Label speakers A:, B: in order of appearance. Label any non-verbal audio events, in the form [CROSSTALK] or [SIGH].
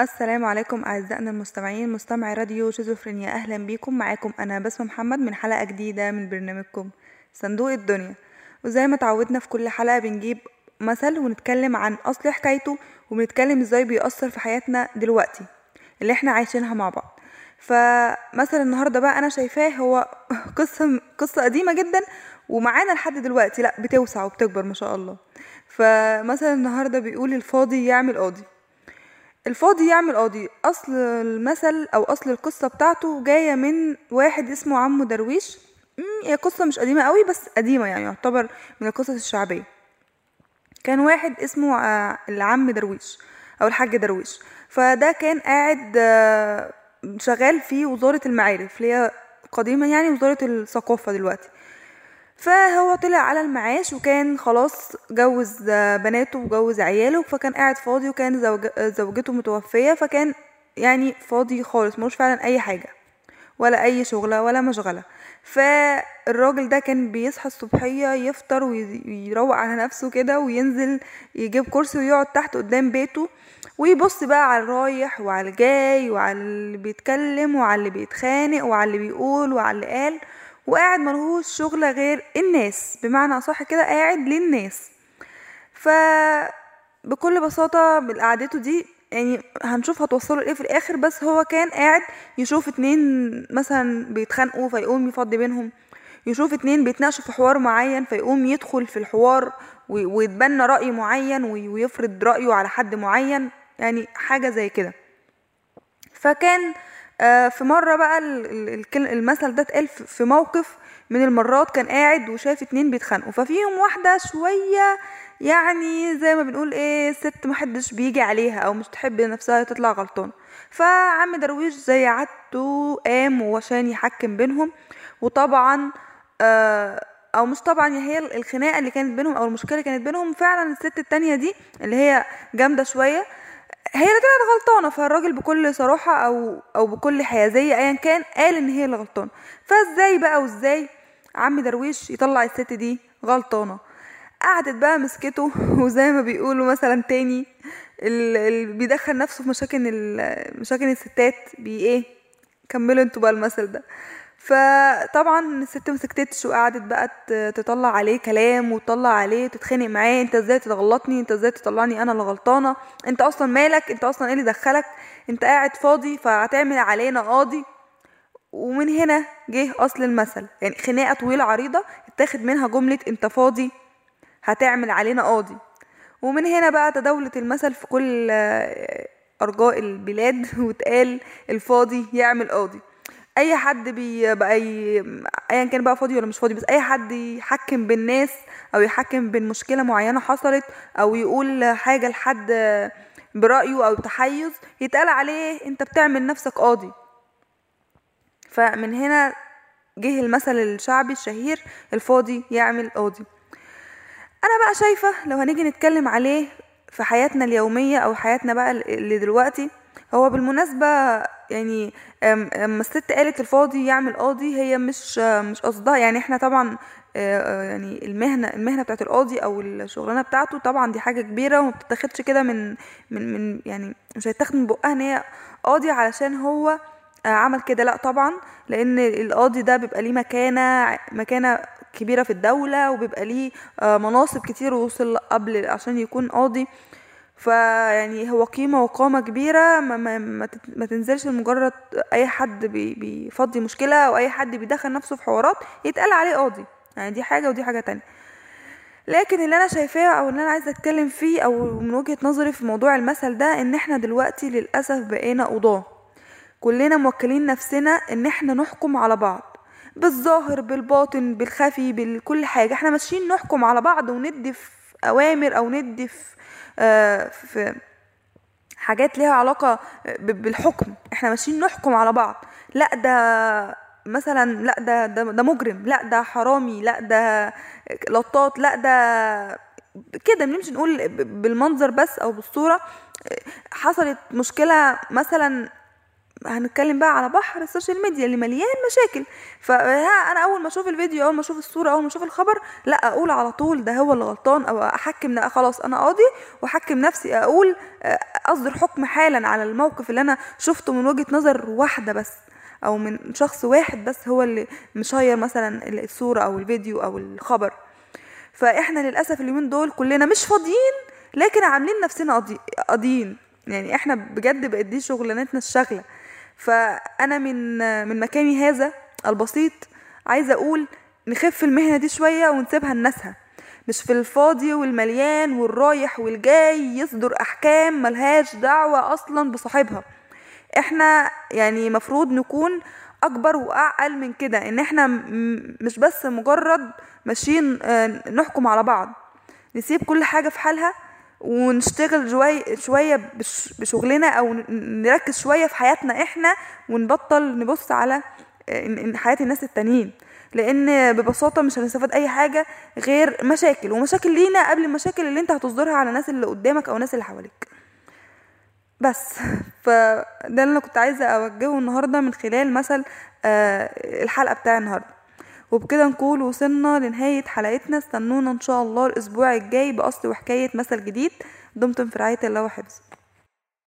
A: السلام عليكم أعزائنا المستمعين مستمعي راديو شيزوفرينيا. أهلا بيكم. معاكم أنا بسمة محمد من حلقة جديدة من برنامجكم صندوق الدنيا. وزي ما تعودنا في كل حلقة بنجيب مثل ونتكلم عن أصل حكايته وبنتكلم إزاي بيأثر في حياتنا دلوقتي اللي إحنا عايشينها مع بعض. فمثلا النهاردة بقى أنا شايفاه هو [LAUGHS] قصة قصة قديمة جدا ومعانا لحد دلوقتي. لأ بتوسع وبتكبر ما شاء الله. فمثلا النهاردة بيقول الفاضي يعمل قاضي. الفاضي يعمل قاضي. أصل المثل أو أصل القصة بتاعته جاية من واحد اسمه عمو درويش. هي قصة مش قديمة قوي بس قديمة يعني يعتبر من القصص الشعبية. كان واحد اسمه آه، العم درويش أو الحاج درويش. فده كان قاعد آه، شغال في وزارة المعارف اللي هي قديما يعني وزارة الثقافة دلوقتي. فهو طلع على المعاش وكان خلاص جوز بناته وجوز عياله فكان قاعد فاضي وكان زوج... زوجته متوفية فكان يعني فاضي خالص ملوش فعلا أي حاجة ولا أي شغلة ولا مشغلة. فالراجل ده كان بيصحى الصبحية يفطر وي- ويروق على نفسه كده وينزل يجيب كرسي ويقعد تحت قدام بيته ويبص بقى على الرايح وعلى الجاي وعلى اللي بيتكلم وعلى اللي بيتخانق وعلى اللي بيقول وعلى اللي قال. وقاعد ملهوش شغلة غير الناس بمعنى أصح كده قاعد للناس. ف بكل بساطة بالقعدته دي يعني هنشوف هتوصلوا لإيه في الآخر بس هو كان قاعد يشوف اتنين مثلا بيتخانقوا فيقوم يفضي بينهم يشوف اتنين بيتناقشوا في حوار معين فيقوم يدخل في الحوار وي- ويتبنى رأي معين وي- ويفرض رأيه على حد معين يعني حاجة زي كده. فكان في مرة بقى المثل ده اتقال في موقف من المرات كان قاعد وشاف اتنين بيتخانقوا. ففيهم واحدة شوية يعني زي ما بنقول إيه ست محدش بيجي عليها أو مش تحب نفسها تطلع غلطان. فعم درويش زي عادته قام وعشان يحكم بينهم. وطبعا آه، أو مش طبعا هي الخناقة اللي كانت بينهم أو المشكلة كانت بينهم فعلا الست التانية دي اللي هي جامدة شوية هي اللي طلعت غلطانة فالراجل بكل صراحة أو أو بكل حيازية ايا كان قال إن هي اللي غلطانة. فإزاي بقى وإزاي عم درويش يطلع الست دي غلطانة؟ قعدت بقى مسكته وزي ما بيقولوا مثلا تاني اللي بيدخل نفسه في مشاكل مشاكل الستات بي إيه كملوا أنتوا بقى المثل ده. فطبعا الست ما سكتتش وقعدت بقى تطلع عليه كلام وتطلع عليه تتخانق معاه انت إزاي تغلطني؟ انت إزاي تطلعني أنا اللي غلطانة؟ انت أصلا مالك؟ انت أصلا إيه اللي دخلك؟ انت قاعد فاضي فهتعمل علينا قاضي؟ ومن هنا جه أصل المثل يعني خناقة طويلة عريضة اتاخد منها جملة انت فاضي هتعمل علينا قاضي. ومن هنا بقى تداولت المثل في كل آه، أرجاء البلاد [LAUGHS] واتقال الفاضي يعمل قاضي. أي حد بي بقى ي... ايا كان بقى فاضي ولا مش فاضي بس أي حد يحكم بالناس أو يحكم بين مشكله معينة حصلت أو يقول حاجة لحد برأيه أو تحيز يتقال عليه أنت بتعمل نفسك قاضي. فمن هنا جه المثل الشعبي الشهير الفاضي يعمل قاضي. أنا بقى شايفة لو هنيجي نتكلم عليه في حياتنا اليومية أو حياتنا بقى اللي دلوقتي هو بالمناسبة يعني اما الست قالت الفاضي يعمل قاضي هي مش مش قصدها. يعني إحنا طبعا آه، آه، يعني المهنة المهنة بتاعت القاضي أو الشغلانة بتاعته طبعا دي حاجة كبيرة وما بتتاخدش كده من من من يعني مش هيتاخد من بقها إن هي قاضي علشان هو آه، عمل كده. لا طبعا لأن القاضي ده بيبقى ليه مكانة مكانة كبيرة في الدولة وبيبقى ليه مناصب كتير وصل قبل عشان يكون قاضي. فيعني هو قيمة وقامة كبيرة ما, ما, ما, تنزلش لمجرد أي حد بي بيفضي مشكلة أو أي حد بيدخل نفسه في حوارات يتقال عليه قاضي. يعني دي حاجة ودي حاجة تانية. لكن اللي أنا شايفاه أو اللي أنا عايزة أتكلم فيه أو من وجهة نظري في موضوع المثل ده إن إحنا دلوقتي للأسف بقينا قضاة. كلنا موكلين نفسنا إن إحنا نحكم على بعض. بالظاهر بالباطن بالخفي بكل حاجة. إحنا ماشيين نحكم على بعض وندي في أوامر أو ندي في, آه في حاجات ليها علاقة ب- بالحكم. إحنا ماشيين نحكم على بعض. لا ده مثلا لا ده ده, ده مجرم. لا ده حرامي. لا ده لطاط. لا ده كده. بنمشي نقول بالمنظر بس أو بالصورة. حصلت مشكلة مثلا هنتكلم بقى على بحر ال social media اللي مليان مشاكل. فها أنا أول ما أشوف الفيديو أول ما أشوف الصورة أول ما أشوف الخبر لا أقول على طول ده هو اللي غلطان أو أحكم لا خلاص أنا قاضي وأحكم نفسي أقول آه، أصدر حكم حالا على الموقف اللي أنا شفته من وجهة نظر واحدة بس أو من شخص واحد بس هو اللي مشير مثلا الصورة أو الفيديو أو الخبر. فإحنا للأسف اليومين دول كلنا مش فاضيين لكن عاملين نفسنا قاضي- قاضيين. يعني إحنا بجد بقت دي شغلانتنا الشغلة. فأنا من من مكاني هذا البسيط عايزة أقول نخف المهنة دي شوية ونسيبها لناسها. مش في الفاضي والمليان والرايح والجاي يصدر أحكام ملهاش دعوة أصلا بصاحبها. إحنا يعني مفروض نكون أكبر وأعقل من كده إن إحنا مش بس مجرد ماشيين آه، نحكم على بعض. نسيب كل حاجة في حالها ونشتغل شوية بش- بشغلنا ن- نركز شوية في حياتنا إحنا ونبطل نبص على آه، حياة الناس التانيين. لأن ببساطة مش هنستفاد أي حاجة غير مشاكل ومشاكل لينا قبل المشاكل اللي أنت هتصدرها على الناس اللي قدامك أو الناس اللي حواليك. بس فده اللي أنا كنت عايزة أوجهه النهارده من خلال مثل آه، الحلقة بتاع النهارده. وبكده نكون وصلنا لنهاية حلقتنا. استنونا إن شاء الله الأسبوع الجاي باصل وحكاية مثل جديد. دمتم في رعاية الله وحفظه.